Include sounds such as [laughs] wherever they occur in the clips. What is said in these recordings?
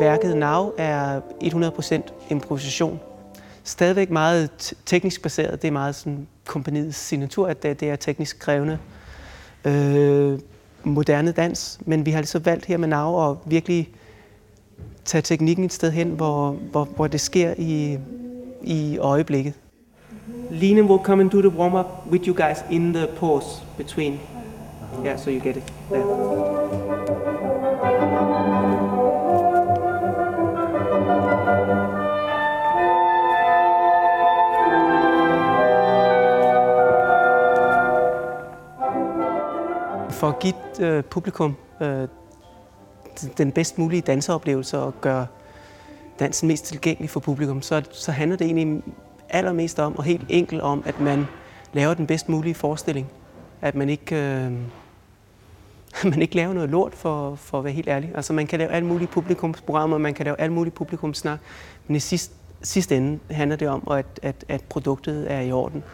værket Now er 100% improvisation. Stadigvæk meget teknisk baseret. Det er meget sådan kompaniets signatur, at det, det er teknisk krævende øh, moderne dans. Men vi har altså valgt her med Now at virkelig tage teknikken et sted hen, hvor, hvor, hvor det sker i, i øjeblikket. Line will come and do the warm-up with you guys in the pause between. Yeah, so you get it there. For at give øh, publikum øh, den bedst mulige danseoplevelse og gøre dansen mest tilgængelig for publikum, så, så handler det egentlig allermest om, og helt enkelt om, at man laver den bedst mulige forestilling. At man ikke, øh, [laughs] man ikke laver noget lort, for, for at være helt ærlig. Altså man kan lave alle mulige publikumsprogrammer, man kan lave alle mulige publikumsnak, men i sidste, sidste ende handler det om, at, at, at produktet er i orden.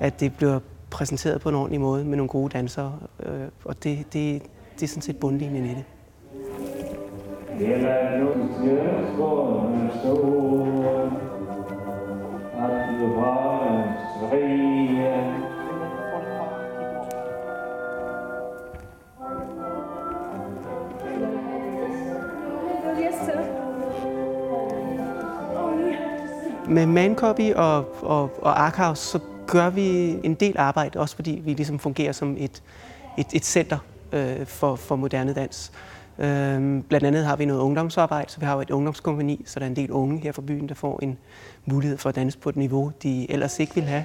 At det bliver præsenteret på en ordentlig måde med nogle gode dansere, øh, og det, det, det er sådan set bundlinjen i det. Det er Med Mancopy og, og, og Arkhouse, så gør vi en del arbejde, også fordi vi ligesom fungerer som et, et, et center øh, for, for moderne dans. Øhm, blandt andet har vi noget ungdomsarbejde, så vi har jo et ungdomskompani, så der er en del unge her fra byen, der får en mulighed for at danse på et niveau, de ellers ikke ville have.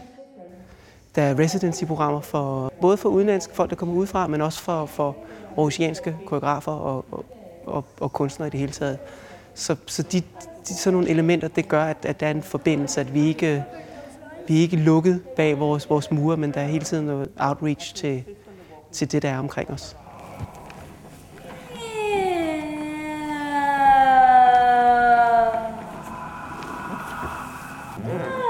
Der er residency-programmer for, både for udenlandske folk, der kommer udefra, men også for, for oceanske koreografer og, og, og, og kunstnere i det hele taget. Så, så de, de, sådan nogle elementer, det gør, at, at der er en forbindelse, at vi ikke, vi er ikke lukket bag vores, vores mure, men der er hele tiden noget outreach til, til det, der er omkring os. Yeah.